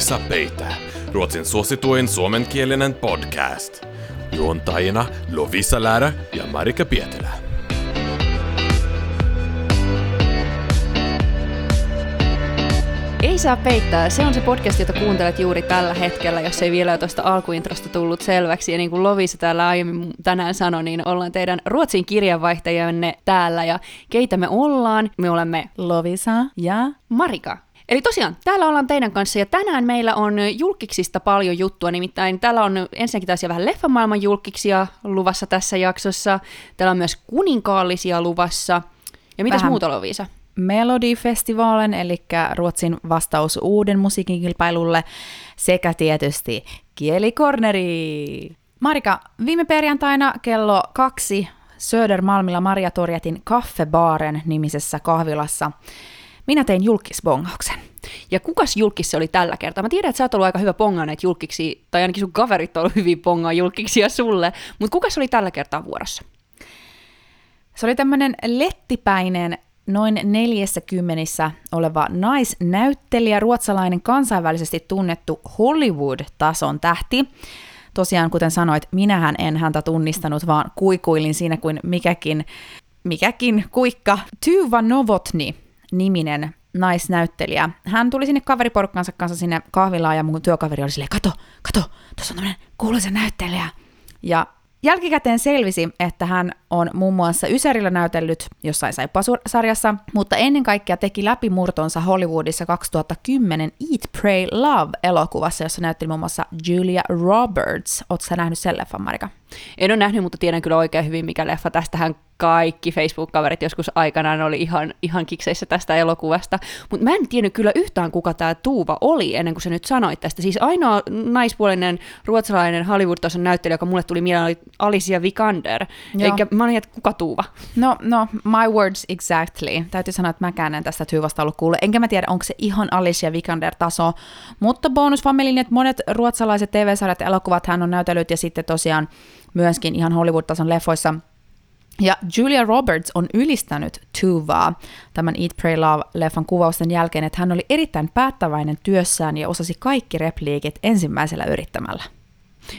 Lovisa Peitä, Ruotsin suosituin suomenkielinen podcast. Juontajina Lovisa Läärä ja Marika Pietilä. Ei saa peittää. Se on se podcast, jota kuuntelet juuri tällä hetkellä, jos ei vielä tuosta alkuintrosta tullut selväksi. Ja niin kuin Lovisa täällä aiemmin tänään sanoi, niin ollaan teidän Ruotsin kirjanvaihtajanne täällä. Ja keitä me ollaan? Me olemme Lovisa ja Marika. Eli tosiaan, täällä ollaan teidän kanssa ja tänään meillä on julkiksista paljon juttua, nimittäin täällä on ensinnäkin taas vähän leffamaailman julkiksia luvassa tässä jaksossa, täällä on myös kuninkaallisia luvassa, ja mitäs Vähän. muuta Lovisa? Melodifestivalen, eli Ruotsin vastaus uuden musiikkikilpailulle, sekä tietysti Kielikorneri. Marika, viime perjantaina kello kaksi Södermalmilla Maria Torjatin Kaffebaaren nimisessä kahvilassa minä tein julkisbongauksen. Ja kukas julkis se oli tällä kertaa? Mä tiedän, että sä oot ollut aika hyvä ponganeet julkiksi, tai ainakin sun kaverit on ollut hyvin pongaa julkiksia sulle, mutta kukas oli tällä kertaa vuorossa? Se oli tämmöinen lettipäinen noin 40 oleva naisnäyttelijä, ruotsalainen kansainvälisesti tunnettu Hollywood-tason tähti. Tosiaan, kuten sanoit, minähän en häntä tunnistanut, vaan kuikuilin siinä kuin mikäkin, mikäkin kuikka. Tuva Novotny niminen naisnäyttelijä. Hän tuli sinne kaveriporukkansa kanssa sinne kahvilaan ja mun työkaveri oli silleen, kato, kato, tuossa on tämmöinen kuuluisa näyttelijä. Ja Jälkikäteen selvisi, että hän on muun muassa Ysärillä näytellyt jossain Saippua-sarjassa, mutta ennen kaikkea teki läpimurtonsa Hollywoodissa 2010 Eat, Pray, Love-elokuvassa, jossa näytteli muun muassa Julia Roberts. Oletko sä nähnyt sen leffan, Marika? En ole nähnyt, mutta tiedän kyllä oikein hyvin, mikä leffa. Tästähän kaikki Facebook-kaverit joskus aikanaan oli ihan, ihan kikseissä tästä elokuvasta. Mutta mä en tiennyt kyllä yhtään, kuka tämä Tuuva oli, ennen kuin sä nyt sanoit tästä. Siis ainoa naispuolinen ruotsalainen Hollywood-tason näyttelijä, joka mulle tuli mieleen, oli Alicia Vikander. Eikä mä olin, että kuka Tuuva? No, no, my words exactly. Täytyy sanoa, että mäkään en tästä Tuvasta ollut kuullut. Enkä mä tiedä, onko se ihan Alicia Vikander-taso. Mutta bonus familin, että monet ruotsalaiset TV-sarjat ja elokuvat hän on näytellyt ja sitten tosiaan myöskin ihan Hollywood-tason leffoissa. Ja Julia Roberts on ylistänyt Tuvaa tämän Eat, Pray, Love-leffan kuvausten jälkeen, että hän oli erittäin päättäväinen työssään ja osasi kaikki repliikit ensimmäisellä yrittämällä.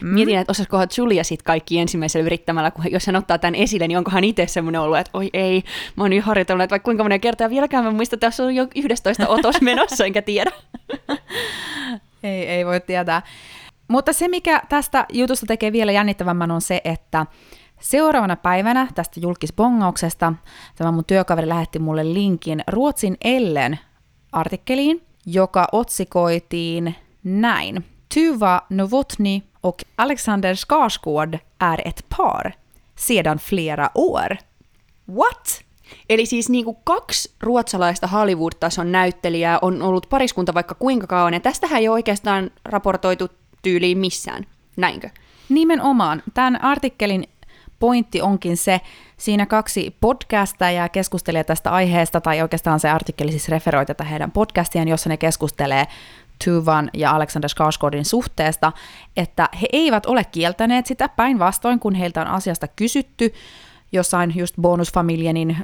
Mm. Mietin, että osaskohan Julia sit kaikki ensimmäisellä yrittämällä, kun jos hän ottaa tämän esille, niin onkohan itse semmoinen ollut, että oi ei, mä oon jo harjoitellut, että vaikka kuinka monen kertaa vieläkään mä muistan, että tässä on jo 11 otos menossa, enkä tiedä. Ei, ei voi tietää. Mutta se, mikä tästä jutusta tekee vielä jännittävämmän, on se, että seuraavana päivänä tästä julkisbongauksesta tämä mun työkaveri lähetti mulle linkin Ruotsin Ellen artikkeliin, joka otsikoitiin näin. Tuva Novotny och Alexander Skarsgård är ett par sedan flera år. What? Eli siis niin kuin kaksi ruotsalaista Hollywood-tason näyttelijää on ollut pariskunta vaikka kuinka kauan, ja tästähän ei ole oikeastaan raportoitu tyyliin missään. Näinkö? Nimenomaan. Tämän artikkelin pointti onkin se, siinä kaksi podcastajaa keskustelee tästä aiheesta, tai oikeastaan se artikkeli siis referoi tätä heidän podcastiaan, jossa ne keskustelee Tuvan ja Alexander Skarsgårdin suhteesta, että he eivät ole kieltäneet sitä päinvastoin, kun heiltä on asiasta kysytty, jossain just bonusfamilienin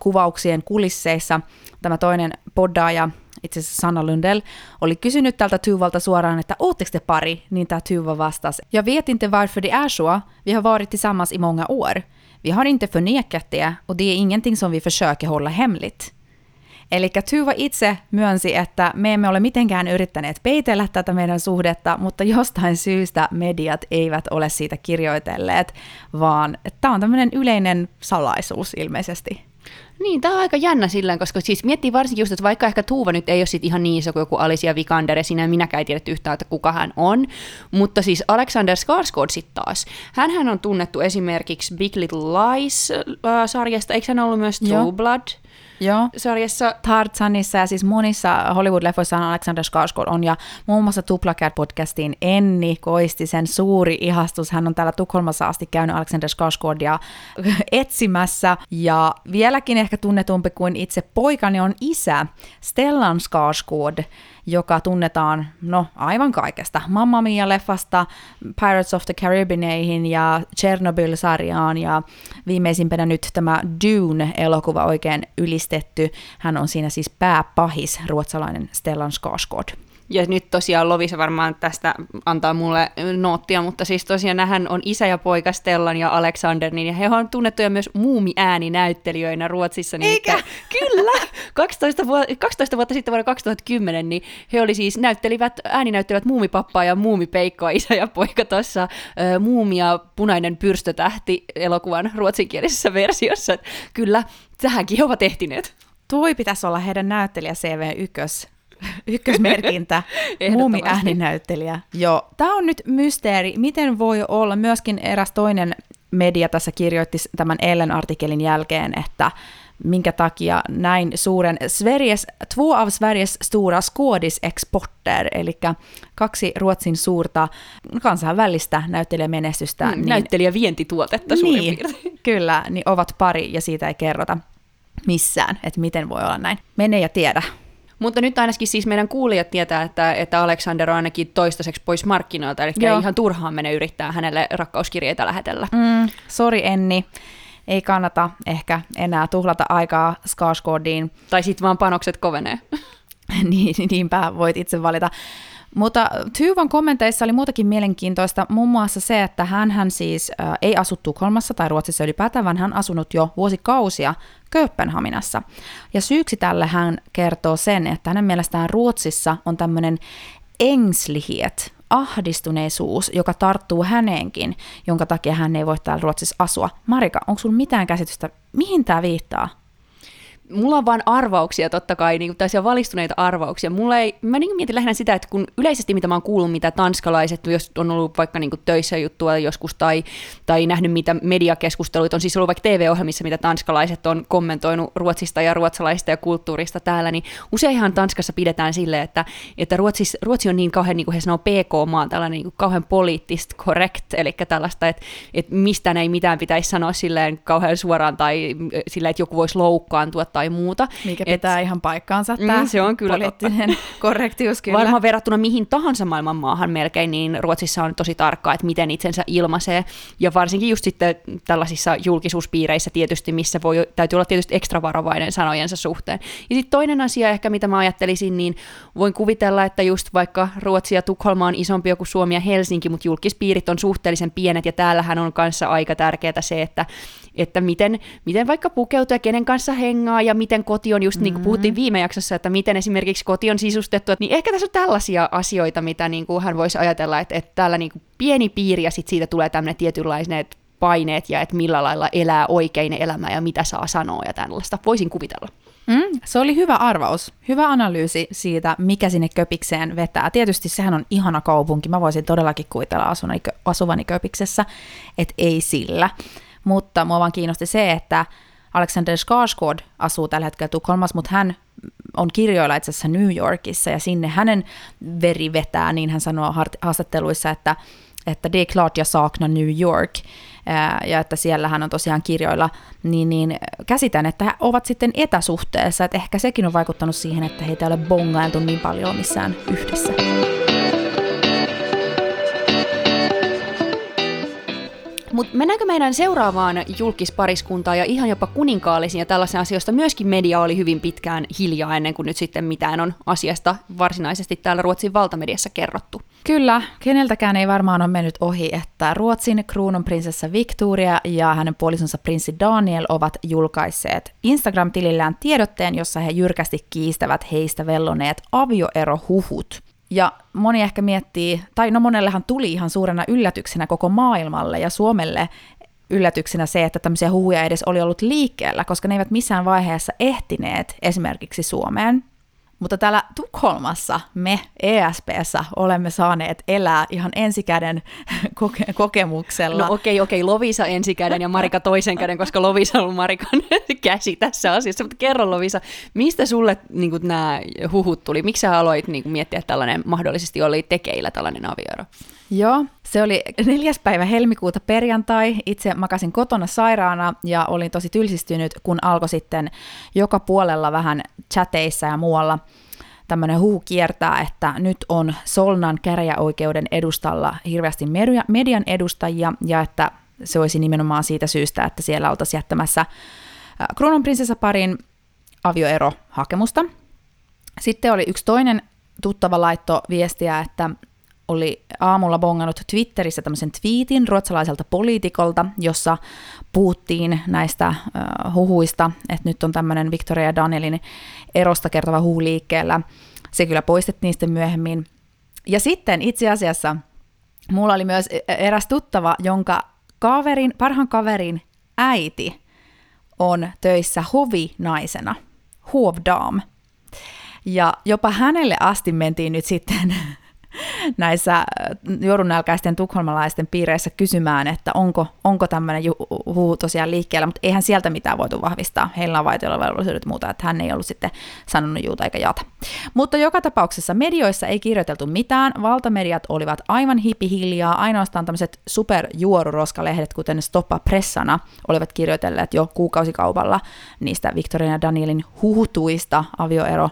kuvauksien kulisseissa. Tämä toinen poddaaja, itse asiassa Sanna Lundell, oli kysynyt tältä Tuvalta suoraan, että ootteko te pari, niin tämä Tuva vastasi. Jag vet inte varför det är så, vi har varit tillsammans i många år. Vi har inte förnekat det och det är ingenting som vi försöker hålla hemligt. Eli Tuva itse myönsi, että me emme ole mitenkään yrittäneet peitellä tätä meidän suhdetta, mutta jostain syystä mediat eivät ole siitä kirjoitelleet, vaan tämä on tämmöinen yleinen salaisuus ilmeisesti. Niin, tämä on aika jännä sillä, koska siis miettii varsinkin just, että vaikka ehkä Tuuva nyt ei ole sit ihan niin iso kuin joku Alicia Vikander, ja sinä minäkään ei tiedä yhtään, että kuka hän on, mutta siis Alexander Skarsgård sitten taas. Hänhän on tunnettu esimerkiksi Big Little Lies-sarjasta, eikö hän ollut myös True Joo. Blood? Joo. sarjassa Tarzanissa ja siis monissa Hollywood-leffoissa Alexander Skarsgård on, ja muun muassa Tuplacat-podcastiin Enni Koistisen suuri ihastus. Hän on täällä Tukholmassa asti käynyt Alexander Skarsgårdia etsimässä, ja vieläkin ehkä tunnetumpi kuin itse poikani on isä, Stellan Skarsgård, joka tunnetaan, no aivan kaikesta. Mamma Mia-leffasta, Pirates of the Caribbeaneihin ja Chernobyl-sarjaan ja viimeisimpänä nyt tämä Dune-elokuva oikein ylistetty. Hän on siinä siis pääpahis, ruotsalainen Stellan Skarsgård. Ja nyt tosiaan Lovisa varmaan tästä antaa mulle noottia, mutta siis tosiaan hän on isä ja poika Stellan ja Alexander, niin he on tunnettuja myös muumiääninäyttelijöinä Ruotsissa. Niin Eikä? Että, kyllä! 12, vu- 12 vuotta sitten vuonna 2010, niin he oli siis näyttelivät, ääninäyttelivät muumipappaa ja muumipeikkoa isä ja poika tuossa Muumia punainen pyrstötähti elokuvan ruotsinkielisessä versiossa. Kyllä, tähänkin he ovat ehtineet. Tuo pitäisi olla heidän näyttelijä CV ykkös, ykkösmerkintä, muumi ääninäyttelijä. Joo, tämä on nyt mysteeri. Miten voi olla? Myöskin eräs toinen media tässä kirjoitti tämän Ellen-artikkelin jälkeen, että minkä takia näin suuren Sveriges, två av Sveriges stora skådisexporter, eli kaksi Ruotsin suurta kansainvälistä näyttelijämenestystä. Mm, näyttelijä vientituotetta suurin niin, piirtein. kyllä, niin ovat pari ja siitä ei kerrota missään, että miten voi olla näin. Mene ja tiedä. Mutta nyt ainakin siis meidän kuulijat tietää, että, että Alexander on ainakin toistaiseksi pois markkinoilta, eli Joo. ei ihan turhaan mene yrittää hänelle rakkauskirjeitä lähetellä. Mm, sori Enni, ei kannata ehkä enää tuhlata aikaa Skarsgårdiin. Tai sitten vaan panokset kovenee. niin, niinpä voit itse valita. Mutta Tyvan kommenteissa oli muutakin mielenkiintoista, muun muassa se, että hän, siis äh, ei asu Tukholmassa tai Ruotsissa ylipäätään, vaan hän asunut jo vuosikausia Kööpenhaminassa. Ja syyksi tälle hän kertoo sen, että hänen mielestään Ruotsissa on tämmöinen engslihiet, ahdistuneisuus, joka tarttuu häneenkin, jonka takia hän ei voi täällä Ruotsissa asua. Marika, onko sulla mitään käsitystä, mihin tämä viittaa? Mulla on vaan arvauksia totta kai, niin tällaisia valistuneita arvauksia. Mulla ei, mä niin mietin lähinnä sitä, että kun yleisesti mitä mä oon kuullut, mitä tanskalaiset, jos on ollut vaikka niin töissä juttua joskus tai, tai nähnyt mitä mediakeskusteluita, on siis ollut vaikka TV-ohjelmissa, mitä tanskalaiset on kommentoinut Ruotsista ja ruotsalaista ja kulttuurista täällä, niin useinhan Tanskassa pidetään silleen, että, että Ruotsis, Ruotsi on niin kauhean, niin kuin he sanoo, PK-maa, tällainen niin kuin kauhean poliittista correct, eli tällaista, että, että mistään ei mitään pitäisi sanoa silleen kauhean suoraan tai silleen, että joku voisi loukkaantua tai muuta. Mikä Et- pitää ihan paikkaansa, Mm, tämä se on kyllä poliittinen korrektius kyllä. Varmaan verrattuna mihin tahansa maailman maahan melkein, niin Ruotsissa on tosi tarkkaa, että miten itsensä ilmaisee. Ja varsinkin just sitten tällaisissa julkisuuspiireissä tietysti, missä voi, täytyy olla tietysti ekstra varovainen sanojensa suhteen. Ja sitten toinen asia ehkä, mitä mä ajattelisin, niin voin kuvitella, että just vaikka Ruotsi ja Tukholma on isompi kuin Suomi ja Helsinki, mutta julkispiirit on suhteellisen pienet, ja täällähän on kanssa aika tärkeää se, että että miten, miten vaikka pukeutuu ja kenen kanssa hengaa ja miten koti on, just mm-hmm. niin kuin puhuttiin viime jaksossa, että miten esimerkiksi koti on sisustettu, niin ehkä tässä on tällaisia asioita, mitä niin kuin hän voisi ajatella, että, että täällä niin kuin pieni piiri ja sitten siitä tulee tämmöinen tietynlaiset paineet ja että millä lailla elää oikein elämä ja mitä saa sanoa ja tällaista. Voisin kuvitella. Mm, se oli hyvä arvaus, hyvä analyysi siitä, mikä sinne Köpikseen vetää. Tietysti sehän on ihana kaupunki, mä voisin todellakin kuvitella asuvani, asuvani Köpiksessä, että ei sillä. Mutta mua vaan kiinnosti se, että Alexander Skarsgård asuu tällä hetkellä Tukholmassa, mutta hän on kirjoilla itse asiassa New Yorkissa ja sinne hänen veri vetää, niin hän sanoo haastatteluissa, että, että det är klart jag saknar New York ja että siellä hän on tosiaan kirjoilla, niin, niin käsitän, että he ovat sitten etäsuhteessa, että ehkä sekin on vaikuttanut siihen, että heitä ei ole bongailtu niin paljon missään yhdessä. Mutta mennäänkö meidän seuraavaan julkispariskuntaan ja ihan jopa kuninkaallisiin ja tällaisen asioista myöskin media oli hyvin pitkään hiljaa ennen kuin nyt sitten mitään on asiasta varsinaisesti täällä Ruotsin valtamediassa kerrottu. Kyllä, keneltäkään ei varmaan ole mennyt ohi, että Ruotsin kruununprinsessa Victoria ja hänen puolisonsa prinssi Daniel ovat julkaisseet Instagram-tilillään tiedotteen, jossa he jyrkästi kiistävät heistä velloneet avioerohuhut. Ja moni ehkä miettii, tai no monellehan tuli ihan suurena yllätyksenä koko maailmalle ja Suomelle yllätyksenä se, että tämmöisiä huhuja edes oli ollut liikkeellä, koska ne eivät missään vaiheessa ehtineet esimerkiksi Suomeen. Mutta täällä Tukholmassa me ESPssä olemme saaneet elää ihan ensikäden koke- kokemuksella. No okei, okei, Lovisa ensikäden ja Marika toisen käden, koska Lovisa on Marikan käsi tässä asiassa. Mutta kerro Lovisa, mistä sulle niin nämä huhut tuli? Miksi sä aloit niin kuin, miettiä, että tällainen mahdollisesti oli tekeillä tällainen avioero? Joo, se oli neljäs päivä helmikuuta perjantai. Itse makasin kotona sairaana ja olin tosi tylsistynyt, kun alkoi sitten joka puolella vähän chateissa ja muualla tämmöinen huu kiertää, että nyt on Solnan käräjäoikeuden edustalla hirveästi media- median edustajia ja että se olisi nimenomaan siitä syystä, että siellä oltaisiin jättämässä kruununprinsessaparin avioerohakemusta. Sitten oli yksi toinen tuttava laitto viestiä, että oli aamulla bongannut Twitterissä tämmöisen twiitin ruotsalaiselta poliitikolta, jossa puhuttiin näistä uh, huhuista, että nyt on tämmöinen Victoria ja Danielin erosta kertova huhu liikkeellä. Se kyllä poistettiin sitten myöhemmin. Ja sitten itse asiassa mulla oli myös e-, eräs tuttava, jonka kaverin, parhaan kaverin äiti on töissä hovinaisena, hovdam. Ja jopa hänelle asti mentiin nyt sitten näissä äh, juorunälkäisten tukholmalaisten piireissä kysymään, että onko, onko tämmöinen huhu tosiaan liikkeellä, mutta eihän sieltä mitään voitu vahvistaa. Heillä on vaitiolovelvollisuudet muuta, että hän ei ollut sitten sanonut juuta eikä jata. Mutta joka tapauksessa medioissa ei kirjoiteltu mitään, valtamediat olivat aivan hipihiljaa, ainoastaan tämmöiset superjuoruroskalehdet, kuten Stoppa Pressana, olivat kirjoitelleet jo kuukausikaupalla niistä Victoria ja Danielin huhutuista avioero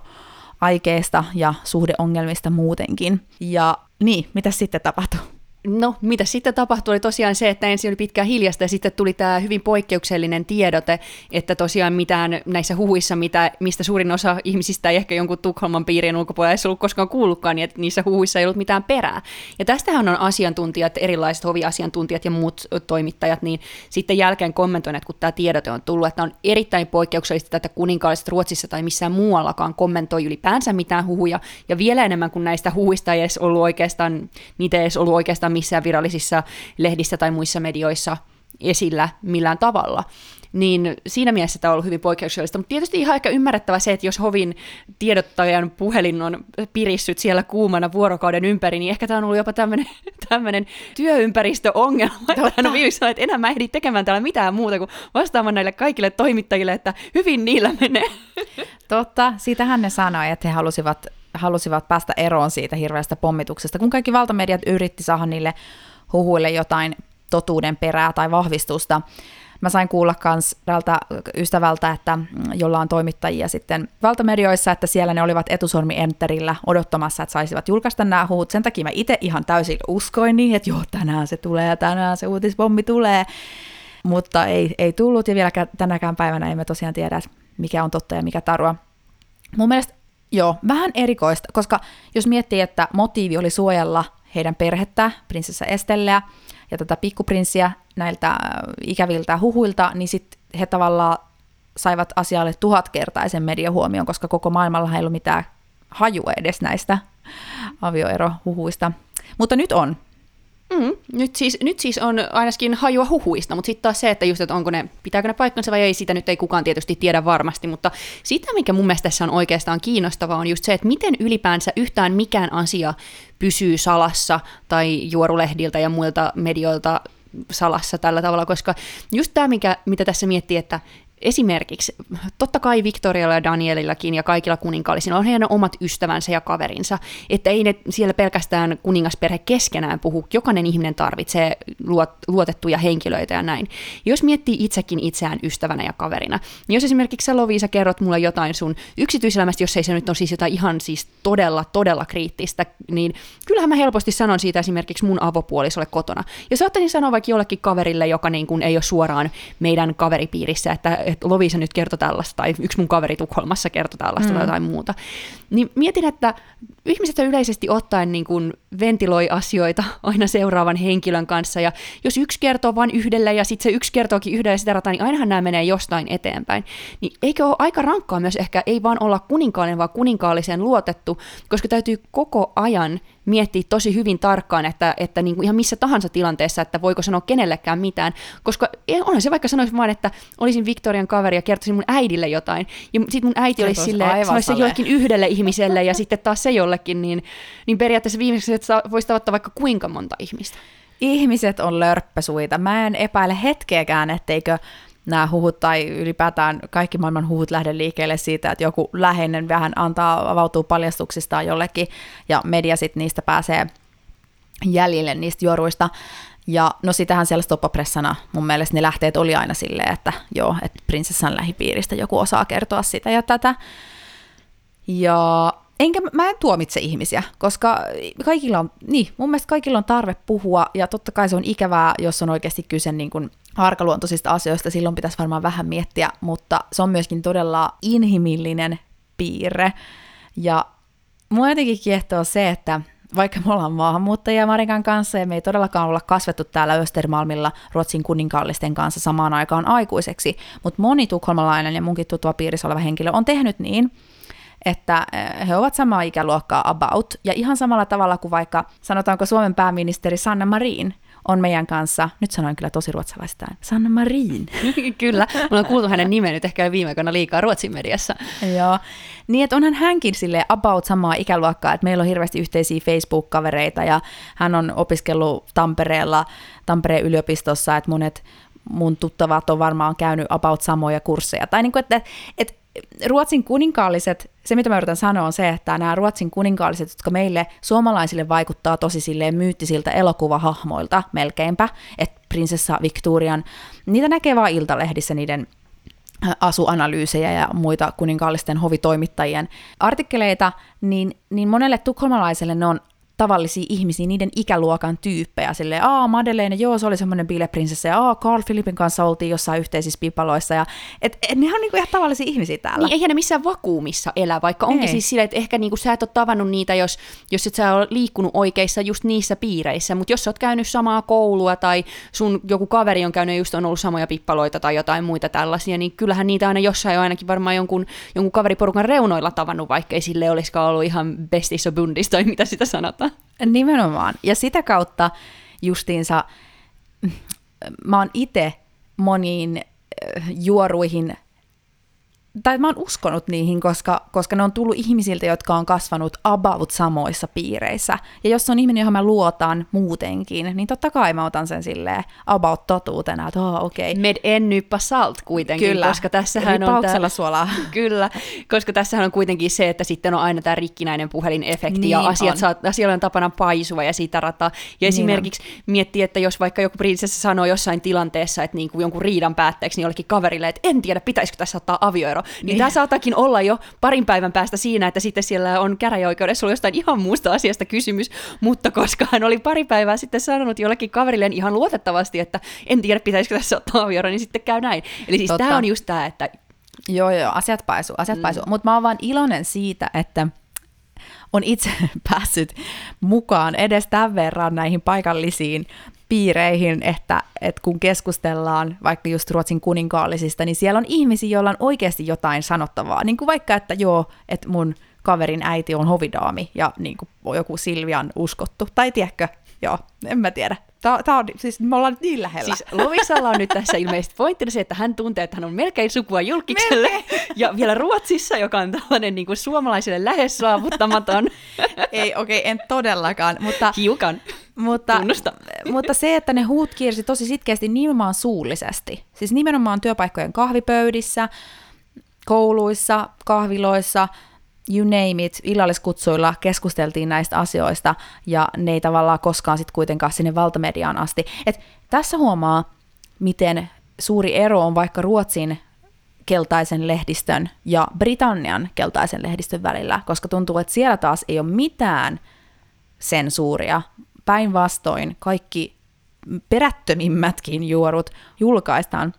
aikeesta ja suhdeongelmista muutenkin. Ja niin, mitä sitten tapahtui? No, mitä sitten tapahtui, oli tosiaan se, että ensin oli pitkään hiljasta ja sitten tuli tämä hyvin poikkeuksellinen tiedote, että tosiaan mitään näissä huhuissa, mitä, mistä suurin osa ihmisistä ei ehkä jonkun Tukholman piirien ulkopuolella ei ollut koskaan kuullutkaan, niin että niissä huhuissa ei ollut mitään perää. Ja tästähän on asiantuntijat, erilaiset hoviasiantuntijat ja muut toimittajat, niin sitten jälkeen kommentoineet, kun tämä tiedote on tullut, että on erittäin poikkeuksellista, että kuninkaalliset Ruotsissa tai missään muuallakaan kommentoi ylipäänsä mitään huhuja, ja vielä enemmän kuin näistä huhuista ei edes ollut oikeastaan, niitä ei edes ollut oikeastaan missään virallisissa lehdissä tai muissa medioissa esillä millään tavalla. Niin siinä mielessä tämä on ollut hyvin poikkeuksellista, mutta tietysti ihan aika ymmärrettävä se, että jos Hovin tiedottajan puhelin on pirissyt siellä kuumana vuorokauden ympäri, niin ehkä tämä on ollut jopa tämmöinen työympäristöongelma, että hän on viimeisellä, että enää mä ehdin tekemään täällä mitään muuta kuin vastaamaan näille kaikille toimittajille, että hyvin niillä menee. Totta, siitähän ne sanoi, että he halusivat halusivat päästä eroon siitä hirveästä pommituksesta, kun kaikki valtamediat yritti saada niille huhuille jotain totuuden perää tai vahvistusta. Mä sain kuulla myös tältä ystävältä, että jolla on toimittajia sitten valtamedioissa, että siellä ne olivat etusormi enterillä odottamassa, että saisivat julkaista nämä huut. Sen takia mä itse ihan täysin uskoin niin, että joo, tänään se tulee, tänään se uutispommi tulee. Mutta ei, ei tullut ja vieläkään tänäkään päivänä emme tosiaan tiedä, mikä on totta ja mikä tarua. Mun mielestä Joo, vähän erikoista, koska jos miettii, että motiivi oli suojella heidän perhettä, prinsessa Estelleä ja tätä pikkuprinssiä näiltä äh, ikäviltä huhuilta, niin sitten he tavallaan saivat asialle tuhatkertaisen mediahuomion, koska koko maailmalla ei ollut mitään hajua edes näistä avioerohuhuista. Mutta nyt on. Mm, nyt, siis, nyt siis on ainakin hajua huhuista, mutta sitten taas se, että just, että onko ne, pitääkö ne paikkansa vai ei, sitä nyt ei kukaan tietysti tiedä varmasti, mutta sitä, mikä mun mielestä tässä on oikeastaan kiinnostavaa, on just se, että miten ylipäänsä yhtään mikään asia pysyy salassa tai juorulehdiltä ja muilta medioilta salassa tällä tavalla, koska just tämä, mikä, mitä tässä miettii, että esimerkiksi, totta kai Victorialla ja Danielillakin ja kaikilla kuninkaallisilla on heidän omat ystävänsä ja kaverinsa, että ei ne siellä pelkästään kuningasperhe keskenään puhu, jokainen ihminen tarvitsee luot, luotettuja henkilöitä ja näin. Jos miettii itsekin itseään ystävänä ja kaverina, niin jos esimerkiksi sä Loviisa kerrot mulle jotain sun yksityiselämästä, jos ei se nyt ole siis jotain ihan siis todella, todella kriittistä, niin kyllähän mä helposti sanon siitä esimerkiksi mun avopuolisolle kotona. Ja saattaisin sanoa vaikka jollekin kaverille, joka niin kuin ei ole suoraan meidän kaveripiirissä, että että Lovisa nyt kertoi tällaista, tai yksi mun kaveri Tukholmassa kertoi tällaista mm. tai jotain muuta. Niin mietin, että ihmiset yleisesti ottaen niin kuin ventiloi asioita aina seuraavan henkilön kanssa, ja jos yksi kertoo vain yhdelle, ja sitten se yksi kertookin yhdelle sitä rataa, niin ainahan nämä menee jostain eteenpäin. Niin eikö ole aika rankkaa myös ehkä, ei vaan olla kuninkaallinen, vaan kuninkaallisen luotettu, koska täytyy koko ajan miettiä tosi hyvin tarkkaan, että, että niin kuin ihan missä tahansa tilanteessa, että voiko sanoa kenellekään mitään, koska onhan se vaikka sanoisi vaan, että olisin Victorian kaveri ja kertoisin mun äidille jotain, ja sitten mun äiti olisi silleen, sanoisi se jollekin yhdelle ihmiselle ja sitten taas se jollekin, niin, niin periaatteessa viimeksi että voisi tavata vaikka kuinka monta ihmistä. Ihmiset on lörppäsuita. Mä en epäile hetkeäkään, etteikö nämä huhut tai ylipäätään kaikki maailman huhut lähde liikkeelle siitä, että joku läheinen vähän antaa, avautuu paljastuksistaan jollekin ja media sitten niistä pääsee jäljille niistä joruista. Ja no sitähän siellä stoppapressana mun mielestä ne lähteet oli aina silleen, että joo, että prinsessan lähipiiristä joku osaa kertoa sitä ja tätä. Ja enkä mä en tuomitse ihmisiä, koska kaikilla on, niin, mun mielestä kaikilla on tarve puhua, ja totta kai se on ikävää, jos on oikeasti kyse niin kuin arkaluontoisista asioista, silloin pitäisi varmaan vähän miettiä, mutta se on myöskin todella inhimillinen piirre, ja mua jotenkin kiehtoo se, että vaikka me ollaan maahanmuuttajia Marikan kanssa ja me ei todellakaan olla kasvettu täällä Östermalmilla Ruotsin kuninkaallisten kanssa samaan aikaan aikuiseksi, mutta moni tukholmalainen ja munkin tuttua piirissä oleva henkilö on tehnyt niin, että eh, he ovat samaa ikäluokkaa about, ja ihan samalla tavalla kuin vaikka sanotaanko Suomen pääministeri Sanna Marin on meidän kanssa, nyt sanoin kyllä tosi ruotsalaista, Sanna Marin. kyllä, mulla on kuultu hänen nimen nyt ehkä viime aikoina liikaa Ruotsin mediassa. Joo, niin että onhan hänkin sille about samaa ikäluokkaa, että meillä on hirveästi yhteisiä Facebook-kavereita, ja hän on opiskellut Tampereella, Tampereen yliopistossa, että monet mun tuttavat on varmaan käynyt about samoja kursseja. Tai niin kuin, että, että Ruotsin kuninkaalliset, se mitä mä yritän sanoa on se, että nämä Ruotsin kuninkaalliset, jotka meille suomalaisille vaikuttaa tosi silleen myyttisiltä elokuvahahmoilta melkeinpä, että prinsessa Victorian, niitä näkee vaan iltalehdissä niiden äh, asuanalyysejä ja muita kuninkaallisten hovitoimittajien artikkeleita, niin, niin monelle tukholmalaiselle ne on tavallisia ihmisiä, niiden ikäluokan tyyppejä, silleen, aa, Madeleine, joo, se oli semmoinen bileprinsessa, ja aa, Carl Philipin kanssa oltiin jossain yhteisissä pipaloissa, ja et, et ne on niinku ihan tavallisia ihmisiä täällä. Niin, eihän ne missään vakuumissa elä, vaikka onkin Ei. siis silleen, että ehkä niinku sä et ole tavannut niitä, jos, jos et sä ole liikkunut oikeissa just niissä piireissä, mutta jos sä oot käynyt samaa koulua, tai sun joku kaveri on käynyt just on ollut samoja pippaloita tai jotain muita tällaisia, niin kyllähän niitä aina jossain on ainakin varmaan jonkun, jonkun kaveriporukan reunoilla tavannut, vaikka ei sille olisikaan ollut ihan bestissa bundista tai mitä sitä sanotaan. Nimenomaan. Ja sitä kautta justiinsa mä oon itse moniin äh, juoruihin tai mä oon uskonut niihin, koska, koska ne on tullut ihmisiltä, jotka on kasvanut about samoissa piireissä. Ja jos on ihminen, johon mä luotan muutenkin, niin totta kai mä otan sen silleen about totuutena, että oh, okei. Okay. Med en nyppa salt kuitenkin, kyllä. koska tässähän on... Tää, suolaa. Kyllä, koska tässähän on kuitenkin se, että sitten on aina tämä rikkinäinen puhelinefekti niin ja asiat on. saa, asioilla on tapana paisua ja siitä rataa. Ja niin esimerkiksi on. miettii, että jos vaikka joku prinsessa sanoo jossain tilanteessa, että niin kuin jonkun riidan päätteeksi niin jollekin kaverille, että en tiedä, pitäisikö tässä ottaa avioero, niin, niin. tämä saattakin olla jo parin päivän päästä siinä, että sitten siellä on käräjäoikeudessa ollut jostain ihan muusta asiasta kysymys, mutta koska hän oli pari päivää sitten sanonut jollekin kaverilleen ihan luotettavasti, että en tiedä pitäisikö tässä ottaa avioero, niin sitten käy näin. Eli siis tämä on just tämä, että... Joo, joo, asiat paisuu, asiat mm. paisuu. Mutta mä oon vaan iloinen siitä, että on itse päässyt mukaan edes tämän verran näihin paikallisiin piireihin, että, että kun keskustellaan vaikka just Ruotsin kuninkaallisista, niin siellä on ihmisiä, joilla on oikeasti jotain sanottavaa. Niin kuin vaikka, että joo, että mun kaverin äiti on hovidaami ja niin kuin joku Silvian uskottu. Tai tiedätkö, joo, en mä tiedä. Tää, tää on, siis me ollaan nyt niin lähellä. Siis Lovisalla on nyt tässä ilmeisesti pointtina se, että hän tuntee, että hän on melkein sukua julkikselle. Melkein. Ja vielä Ruotsissa, joka on tällainen niin kuin suomalaisille lähes saavuttamaton. Ei, okei, okay, en todellakaan. Mutta, Hiukan. Mutta, mutta se, että ne huut kiersi tosi sitkeästi nimenomaan suullisesti. Siis nimenomaan työpaikkojen kahvipöydissä, kouluissa, kahviloissa – you name it, illalliskutsuilla keskusteltiin näistä asioista, ja ne ei tavallaan koskaan sitten kuitenkaan sinne valtamediaan asti. Et tässä huomaa, miten suuri ero on vaikka Ruotsin keltaisen lehdistön ja Britannian keltaisen lehdistön välillä, koska tuntuu, että siellä taas ei ole mitään sensuuria. Päinvastoin kaikki perättömimmätkin juorut julkaistaan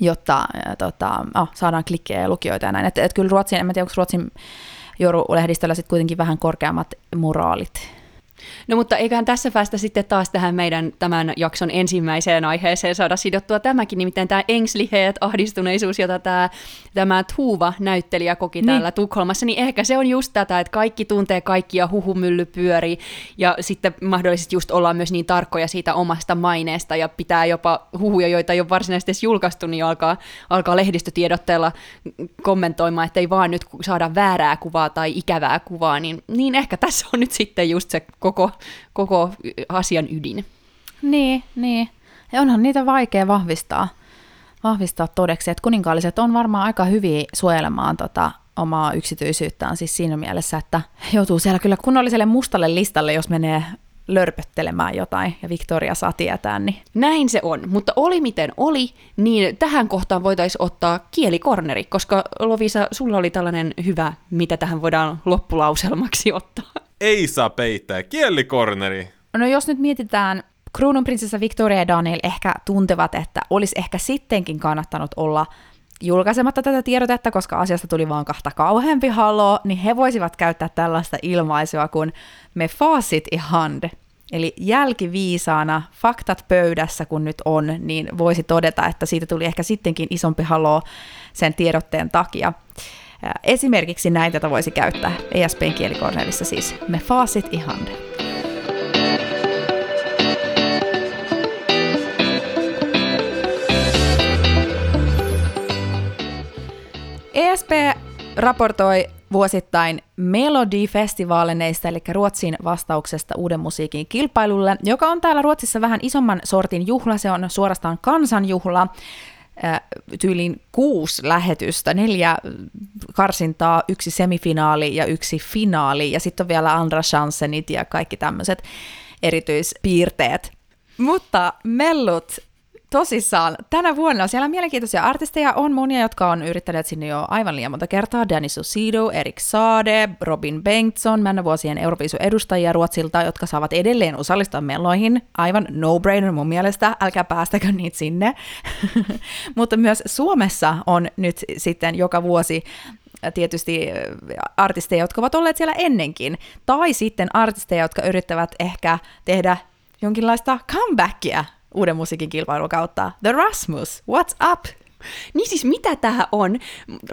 jotta ja, tota, oh, saadaan klikkejä ja lukijoita ja näin. Että et kyllä Ruotsin, en tiedä, onko Ruotsin joululehdistöllä sitten kuitenkin vähän korkeammat moraalit No mutta eiköhän tässä päästä sitten taas tähän meidän tämän jakson ensimmäiseen aiheeseen saada sidottua tämäkin, nimittäin tämä engsliheet, ahdistuneisuus, jota tämä, tämä Tuuva näyttelijä koki niin. täällä Tukholmassa, niin ehkä se on just tätä, että kaikki tuntee kaikkia, huhumylly pyörii, ja sitten mahdollisesti just ollaan myös niin tarkkoja siitä omasta maineesta, ja pitää jopa huhuja, joita ei ole varsinaisesti edes julkaistu, niin alkaa, alkaa lehdistötiedotteella kommentoimaan, että ei vaan nyt saada väärää kuvaa tai ikävää kuvaa, niin, niin ehkä tässä on nyt sitten just se koko, koko asian ydin. Niin, niin. Ja onhan niitä vaikea vahvistaa, vahvistaa todeksi, että kuninkaalliset on varmaan aika hyviä suojelemaan tota omaa yksityisyyttään siis siinä mielessä, että joutuu siellä kyllä kunnolliselle mustalle listalle, jos menee lörpöttelemään jotain ja Victoria saa tietää. Niin. Näin se on, mutta oli miten oli, niin tähän kohtaan voitaisiin ottaa kielikorneri, koska Lovisa, sulla oli tällainen hyvä, mitä tähän voidaan loppulauselmaksi ottaa ei saa peittää. Kielikorneri. No jos nyt mietitään, kruununprinsessa Victoria ja Daniel ehkä tuntevat, että olisi ehkä sittenkin kannattanut olla julkaisematta tätä tiedotetta, koska asiasta tuli vaan kahta kauheampi haloo, niin he voisivat käyttää tällaista ilmaisua kuin me fasit i hand. Eli jälkiviisaana, faktat pöydässä kun nyt on, niin voisi todeta, että siitä tuli ehkä sittenkin isompi haloo sen tiedotteen takia. Esimerkiksi näin tätä voisi käyttää ESPn kielikornelissa siis. Me fasit i hand. ESP raportoi vuosittain Melody-festivaaleneista, eli Ruotsin vastauksesta uuden musiikin kilpailulle, joka on täällä Ruotsissa vähän isomman sortin juhla, se on suorastaan kansanjuhla, tyylin kuusi lähetystä, neljä karsintaa, yksi semifinaali ja yksi finaali, ja sitten on vielä Andra Chansenit ja kaikki tämmöiset erityispiirteet. Mutta mellut tosissaan, tänä vuonna siellä mielenkiintoisia artisteja on monia, jotka on yrittäneet sinne jo aivan liian monta kertaa. Danny Susido, Erik Saade, Robin Bengtsson, männä vuosien Euroviisu edustajia Ruotsilta, jotka saavat edelleen osallistua meloihin. Aivan no-brainer mun mielestä, älkää päästäkö niitä sinne. Mutta myös Suomessa on nyt sitten joka vuosi tietysti artisteja, jotka ovat olleet siellä ennenkin, tai sitten artisteja, jotka yrittävät ehkä tehdä jonkinlaista comebackia uuden musiikin kilpailun kautta. The Rasmus, what's up? Niin siis mitä tämä on?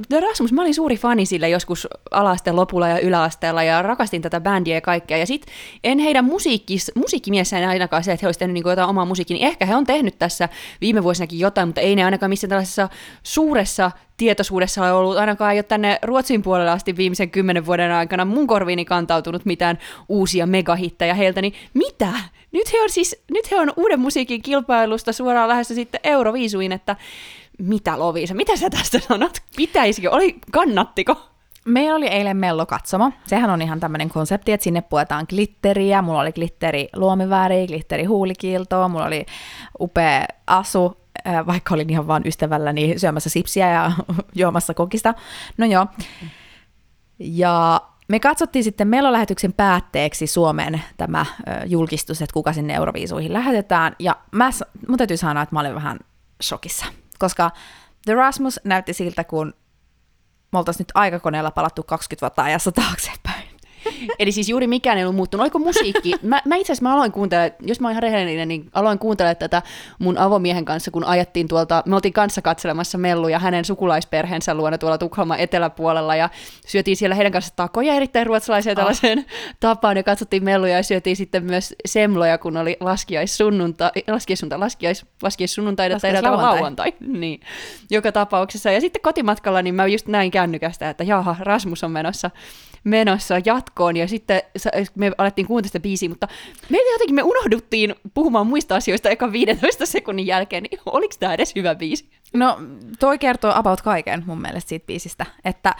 The Rasmus, mä olin suuri fani sille joskus alaasteen lopulla ja yläasteella ja rakastin tätä bändiä ja kaikkea. Ja sit en heidän musiikkis, musiikkimiessä en ainakaan se, että he olisivat tehnyt niin jotain omaa musiikkia, niin ehkä he on tehnyt tässä viime vuosinakin jotain, mutta ei ne ainakaan missään tällaisessa suuressa tietoisuudessa ole ollut ainakaan jo tänne Ruotsin puolelle asti viimeisen kymmenen vuoden aikana mun korviini kantautunut mitään uusia megahittejä heiltä, niin mitä? Nyt he on siis, nyt he on uuden musiikin kilpailusta suoraan lähdössä sitten Euroviisuin, että mitä Lovisa, mitä sä tästä sanot? Pitäisikö, oli, kannattiko? Meillä oli eilen Mello katsomo. Sehän on ihan tämmöinen konsepti, että sinne puetaan glitteriä. Mulla oli glitteri luomiväri, glitteri huulikiiltoa, mulla oli upea asu, äh, vaikka olin ihan vaan ystävälläni syömässä sipsiä ja juomassa kokista. No joo. Ja me katsottiin sitten Melo-lähetyksen päätteeksi Suomen tämä julkistus, että kuka sinne Euroviisuihin lähetetään. Ja mä, mun täytyy sanoa, että mä olin vähän shokissa koska The Rasmus näytti siltä, kun me oltaisiin nyt aikakoneella palattu 20 vuotta ajassa taaksepäin. Eli siis juuri mikään ei ollut muuttunut. Oliko musiikki? Mä, mä itse asiassa mä aloin kuuntelemaan, jos mä oon ihan rehellinen, niin aloin kuuntelemaan tätä mun avomiehen kanssa, kun ajettiin tuolta, me oltiin kanssa katselemassa Melluja hänen sukulaisperheensä luona tuolla Tukholman eteläpuolella ja syötiin siellä heidän kanssa takoja erittäin ruotsalaiseen oh. tällaiseen tapaan ja katsottiin Melluja ja syötiin sitten myös semloja, kun oli laskiaissunnuntai, laskiaissunnuntai, laskiais, laskiaissunnuntai tai lauantai. lauantai. Niin, joka tapauksessa. Ja sitten kotimatkalla niin mä just näin kännykästä, että jaha, Rasmus on menossa menossa jatkoon, ja sitten me alettiin kuuntelemaan sitä biisiä, mutta me jotenkin me unohduttiin puhumaan muista asioista eka 15 sekunnin jälkeen, niin oliko tämä edes hyvä biisi? No, toi kertoo about kaiken mun mielestä siitä biisistä, että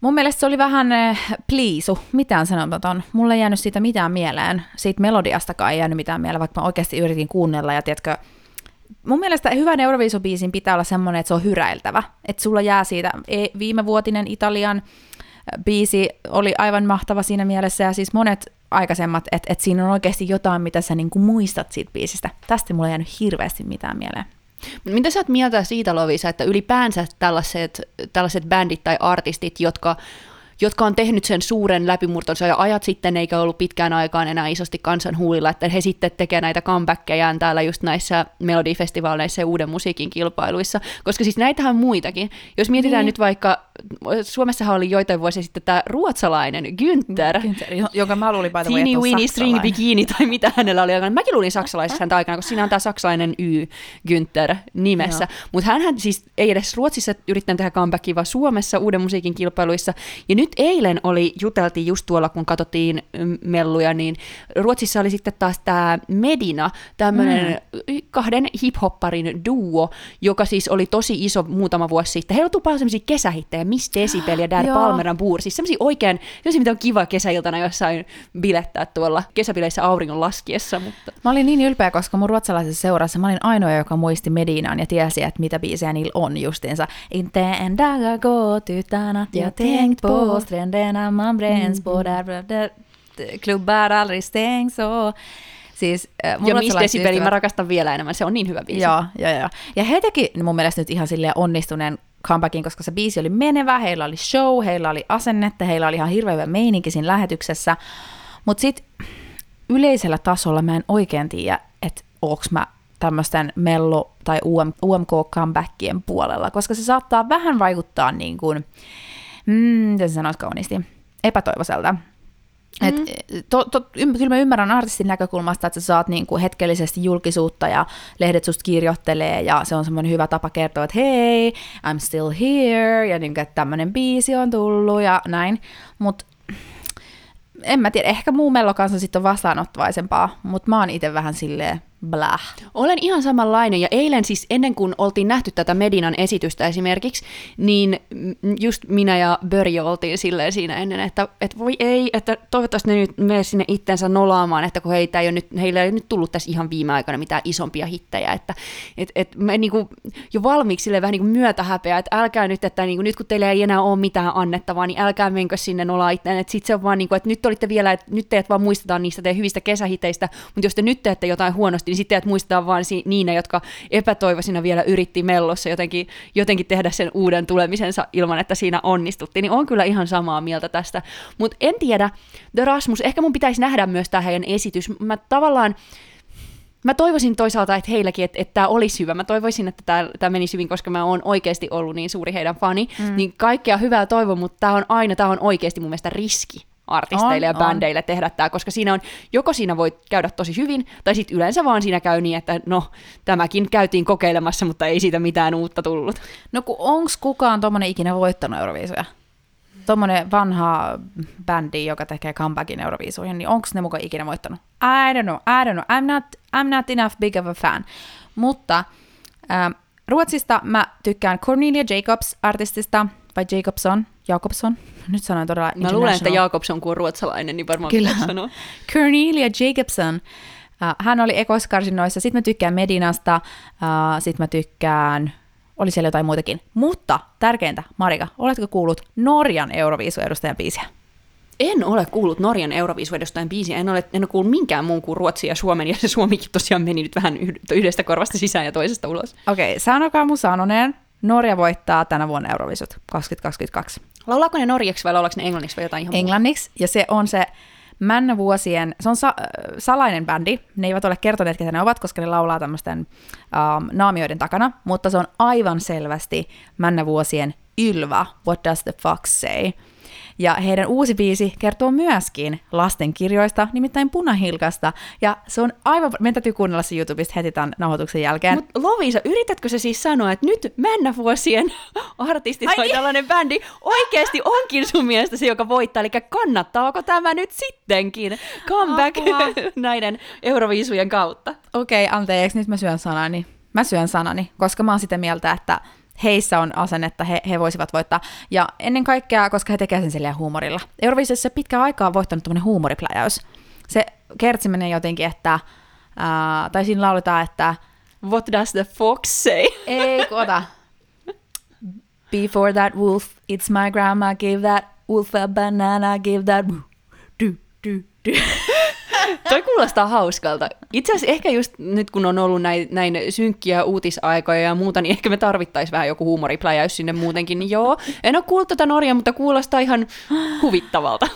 Mun mielestä se oli vähän eh, pliisu, mitään sanomaton. Mulle ei jäänyt siitä mitään mieleen. Siitä melodiastakaan ei jäänyt mitään mieleen, vaikka mä oikeasti yritin kuunnella. Ja tiedätkö, mun mielestä hyvän Euroviisubiisin pitää olla semmoinen, että se on hyräiltävä. Että sulla jää siitä e, viimevuotinen Italian biisi oli aivan mahtava siinä mielessä ja siis monet aikaisemmat, että et siinä on oikeasti jotain, mitä sä niinku muistat siitä biisistä. Tästä mulla ei jäänyt hirveästi mitään mieleen. Mitä sä oot mieltä siitä, Lovisa, että ylipäänsä tällaiset, tällaiset bändit tai artistit, jotka jotka on tehnyt sen suuren läpimurtonsa ja ajat sitten, eikä ollut pitkään aikaan enää isosti kansan huulilla, että he sitten tekevät näitä comebackkejään täällä just näissä melodifestivaaleissa ja uuden musiikin kilpailuissa, koska siis näitähän on muitakin. Jos mietitään niin. nyt vaikka, Suomessahan oli joitain vuosia sitten tämä ruotsalainen Günther, Günther jonka mä luulin by Teeny Winnie String Bikini tai mitä hänellä oli. Mäkin luulin saksalaisessa häntä aikana, koska siinä on tämä saksalainen Y Günther nimessä. Mutta hän siis ei edes Ruotsissa yrittänyt tehdä comebackia, vaan Suomessa uuden musiikin kilpailuissa. Ja nyt eilen oli, juteltiin just tuolla, kun katsottiin mm, melluja, niin Ruotsissa oli sitten taas tämä Medina, tämmöinen mm. kahden hiphopparin duo, joka siis oli tosi iso muutama vuosi sitten. Heillä on paljon semmoisia kesähittejä, Miss Decibel ja Dad Palmeran Buur, siis semmoisia oikein, semmoisia, mitä on kiva kesäiltana jossain bilettää tuolla kesäbileissä auringon laskiessa. Mutta... Mä olin niin ylpeä, koska mun ruotsalaisessa seurassa mä olin ainoa, joka muisti Medinan ja tiesi, että mitä biisejä niillä on justiinsa. Inte en dag har gått utan att jag tänkt på stränderna man bränns på där, där klubbar aldrig stängs och Siis, äh, Ja Miss Decibeli mä rakastan vielä enemmän, se on niin hyvä biisi. Joo, joo, joo. Ja he teki mun mielestä nyt ihan silleen onnistuneen comebackin, koska se biisi oli menevä, heillä oli show, heillä oli asennetta, heillä oli ihan hirveä meininki siinä lähetyksessä. Mutta sitten yleisellä tasolla mä en oikein tiedä, että onks mä tämmöisten mello- tai UM, UMK-comebackien puolella, koska se saattaa vähän vaikuttaa niin kuin, mm, miten se sanoisi kauniisti, epätoivoiselta. Et, to, to, ym, kyllä mä ymmärrän artistin näkökulmasta, että sä saat niinku hetkellisesti julkisuutta ja lehdet susta kirjoittelee ja se on semmoinen hyvä tapa kertoa, että hei, I'm still here ja niinku, että tämmöinen biisi on tullut ja näin. Mutta en mä tiedä, ehkä muu mello kanssa sitten on vastaanottavaisempaa, mutta mä oon itse vähän silleen blah. Olen ihan samanlainen, ja eilen siis ennen kuin oltiin nähty tätä Medinan esitystä esimerkiksi, niin just minä ja Börjö oltiin silleen siinä ennen, että, että voi ei, että toivottavasti ne nyt mene sinne itsensä nolaamaan, että kun heitä ei ole nyt, heillä ei ole nyt tullut tässä ihan viime aikoina mitään isompia hittejä, että et, et me niinku jo valmiiksi silleen vähän niin kuin myötähäpeä, että älkää nyt, että niinku, nyt kun teillä ei enää ole mitään annettavaa, niin älkää menkö sinne nolaa itseään, että sitten se on vaan niin kuin, että nyt olitte vielä, että nyt teidät vaan muistetaan niistä teidän hyvistä kesähiteistä, mutta jos te nyt teette jotain huonosti, niin sitten muistetaan vaan si- niinä, jotka epätoivoisina vielä yritti mellossa jotenkin, jotenkin tehdä sen uuden tulemisensa ilman, että siinä onnistuttiin, niin on kyllä ihan samaa mieltä tästä. Mutta en tiedä, The Rasmus, ehkä mun pitäisi nähdä myös tämä heidän esitys. Mä tavallaan, Mä toivoisin toisaalta, että heilläkin, että, että tämä olisi hyvä. Mä toivoisin, että tämä, tämä menisi hyvin, koska mä oon oikeasti ollut niin suuri heidän fani. Mm. Niin kaikkea hyvää toivon, mutta tämä on aina, tämä on oikeasti mun mielestä riski artisteille On, ja on. bändeille tehdä tämä, koska siinä on, joko siinä voi käydä tosi hyvin, tai sitten yleensä vaan siinä käy niin, että no, tämäkin käytiin kokeilemassa, mutta ei siitä mitään uutta tullut. No kun onks kukaan tommonen ikinä voittanut Euroviisuja? Tommonen vanha bändi, joka tekee comebackin Euroviisuihin, niin onks ne mukaan ikinä voittanut? I don't know, I don't know. I'm not, I'm not enough big of a fan. Mutta ähm, Ruotsista mä tykkään Cornelia Jacobs vai Jacobson, Jacobson, nyt sanoin todella Mä luulen, että. Jakobson kun on ruotsalainen, niin varmaan Kyllä. pitää sanoa. Cornelia Jacobson. Uh, hän oli ekoiskarsinnoissa. Sitten mä tykkään Medinasta. Uh, Sitten mä tykkään... Oli siellä jotain muitakin. Mutta tärkeintä, Marika, oletko kuullut Norjan Euroviisu-edustajan biisiä? En ole kuullut Norjan Euroviisuedustajan biisiä, en ole, en ole kuullut minkään muun kuin Ruotsin ja Suomen, ja se Suomikin tosiaan meni nyt vähän yh- yhdestä korvasta sisään ja toisesta ulos. Okei, okay, sanokaa mun sanoneen. Norja voittaa tänä vuonna Euroviisut 2022. Laulaako ne norjaksi vai laulaako ne englanniksi vai jotain ihan muuta? englanniksi, ja se on se Männä vuosien, se on sa- salainen bändi, ne eivät ole kertoneet, ketä ne ovat, koska ne laulaa tämmöisten um, naamioiden takana, mutta se on aivan selvästi Männä vuosien Ylva, What Does the Fox Say? Ja heidän uusi biisi kertoo myöskin lastenkirjoista, nimittäin Punahilkasta, ja se on aivan, meidän täytyy kuunnella se YouTubesta heti tämän nauhoituksen jälkeen. Mutta Lovisa, yritätkö se siis sanoa, että nyt männä vuosien artistit Ai tai niin. tällainen bändi oikeasti onkin sun mielestä se, joka voittaa? Eli kannattaako tämä nyt sittenkin comeback Apua. näiden Euroviisujen kautta? Okei, okay, anteeksi, nyt mä syön sanani. Mä syön sanani, koska mä oon sitä mieltä, että heissä on asennetta, he, he voisivat voittaa. Ja ennen kaikkea, koska he tekevät sen silleen huumorilla. Eurovisiossa pitkään aikaa on voittanut tämmöinen huumoripläjäys. Se kertsi menee jotenkin, että, ää, tai siinä lauletaan, että What does the fox say? ei kota. Before that wolf, it's my grandma, give that wolf a banana, give that do, do, do. Toi kuulostaa hauskalta. Itse asiassa ehkä just nyt kun on ollut näin, näin synkkiä uutisaikoja ja muuta, niin ehkä me tarvittaisiin vähän joku huumoripläjäys sinne muutenkin. Niin joo, en ole kuullut tätä Norjaa, mutta kuulostaa ihan huvittavalta.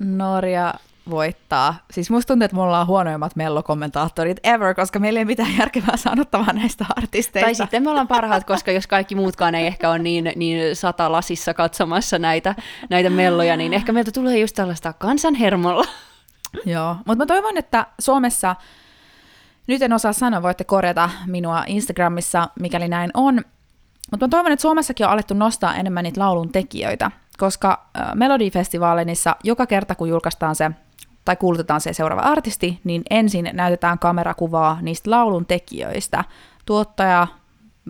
Norja voittaa. Siis musta tuntuu, että me ollaan huonoimmat mellokommentaattorit ever, koska meillä ei mitään järkevää sanottavaa näistä artisteista. Tai sitten me ollaan parhaat, koska jos kaikki muutkaan ei ehkä ole niin, niin sata lasissa katsomassa näitä, näitä melloja, niin ehkä meiltä tulee just tällaista kansanhermolla. Joo, mutta mä toivon, että Suomessa, nyt en osaa sanoa, voitte korjata minua Instagramissa, mikäli näin on, mutta mä toivon, että Suomessakin on alettu nostaa enemmän niitä laulun tekijöitä, koska Melodifestivaalinissa joka kerta, kun julkaistaan se tai kuulutetaan se seuraava artisti, niin ensin näytetään kamerakuvaa niistä laulun tekijöistä. Tuottaja,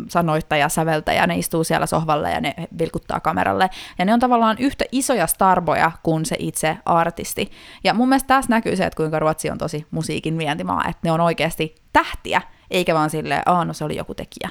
sanoittaja, säveltäjä, ne istuu siellä sohvalla ja ne vilkuttaa kameralle. Ja ne on tavallaan yhtä isoja starboja kuin se itse artisti. Ja mun mielestä tässä näkyy se, että kuinka Ruotsi on tosi musiikin vientimaa, että ne on oikeasti tähtiä, eikä vaan silleen, aah no se oli joku tekijä.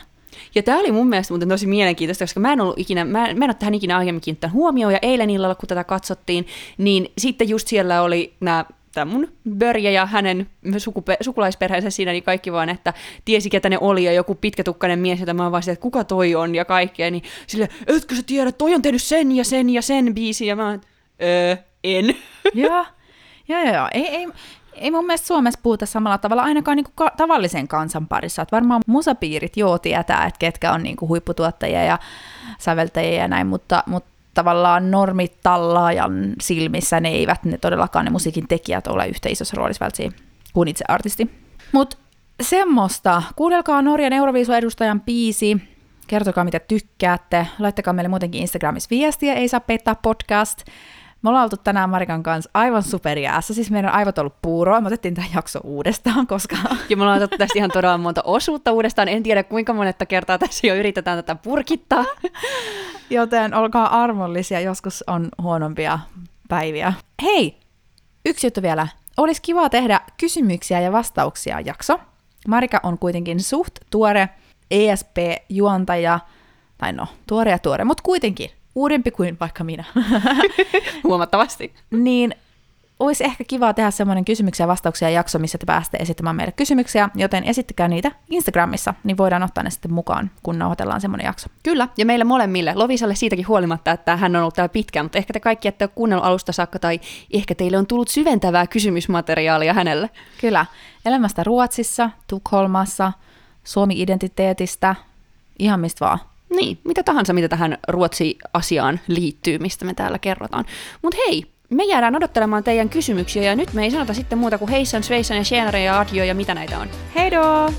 Ja tämä oli mun mielestä muuten tosi mielenkiintoista, koska mä en, ollut ikinä, mä, en- mä en ole tähän ikinä aiemmin kiinnittänyt huomioon, ja eilen illalla, kun tätä katsottiin, niin sitten just siellä oli nämä tämä mun Börje ja hänen sukupe- sukulaisperheensä siinä, niin kaikki vaan, että tiesi ketä ne oli ja joku pitkätukkainen mies, jota mä vaan että kuka toi on ja kaikkea, niin sille, etkö sä tiedä, toi on tehnyt sen ja sen ja sen biisin ja mä oon, öö, en. Joo, joo, joo. Ei, ei, ei mun mielestä Suomessa puhuta samalla tavalla ainakaan niinku ka- tavallisen kansan parissa. Et varmaan musapiirit joo tietää, että ketkä on niinku huipputuottajia ja säveltäjiä ja näin, mutta, mutta tavallaan normitallaajan silmissä ne eivät ne todellakaan ne musiikin tekijät ole yhtä isossa roolissa välttämättä kuin itse artisti. Mutta semmoista. Kuunnelkaa Norjan Euroviisu-edustajan biisi. Kertokaa, mitä tykkäätte. Laittakaa meille muutenkin Instagramissa viestiä, ei saa pettää podcast. Me ollaan oltu tänään Marikan kanssa aivan superjäässä, siis meidän aivot on ollut puuroa, me otettiin tämä jakso uudestaan, koska... Ja me ollaan otettu tästä ihan todella monta osuutta uudestaan, en tiedä kuinka monetta kertaa tässä jo yritetään tätä purkittaa. Joten olkaa armollisia, joskus on huonompia päiviä. Hei, yksi juttu vielä. Olisi kiva tehdä kysymyksiä ja vastauksia jakso. Marika on kuitenkin suht tuore ESP-juontaja, tai no, tuore ja tuore, mutta kuitenkin uudempi kuin vaikka minä. Huomattavasti. niin olisi ehkä kiva tehdä semmoinen kysymyksiä ja vastauksia jakso, missä te pääsette esittämään meille kysymyksiä, joten esittäkää niitä Instagramissa, niin voidaan ottaa ne sitten mukaan, kun nauhoitellaan semmoinen jakso. Kyllä, ja meille molemmille, Lovisalle siitäkin huolimatta, että hän on ollut täällä pitkään, mutta ehkä te kaikki ette ole kuunnellut alusta saakka, tai ehkä teille on tullut syventävää kysymysmateriaalia hänelle. Kyllä, elämästä Ruotsissa, Tukholmassa, Suomi-identiteetistä, ihan mistä vaan. Niin, mitä tahansa, mitä tähän Ruotsi-asiaan liittyy, mistä me täällä kerrotaan. Mutta hei, me jäädään odottelemaan teidän kysymyksiä, ja nyt me ei sanota sitten muuta kuin heissan, sveissan ja tjenare ja adio ja mitä näitä on. Heidoo!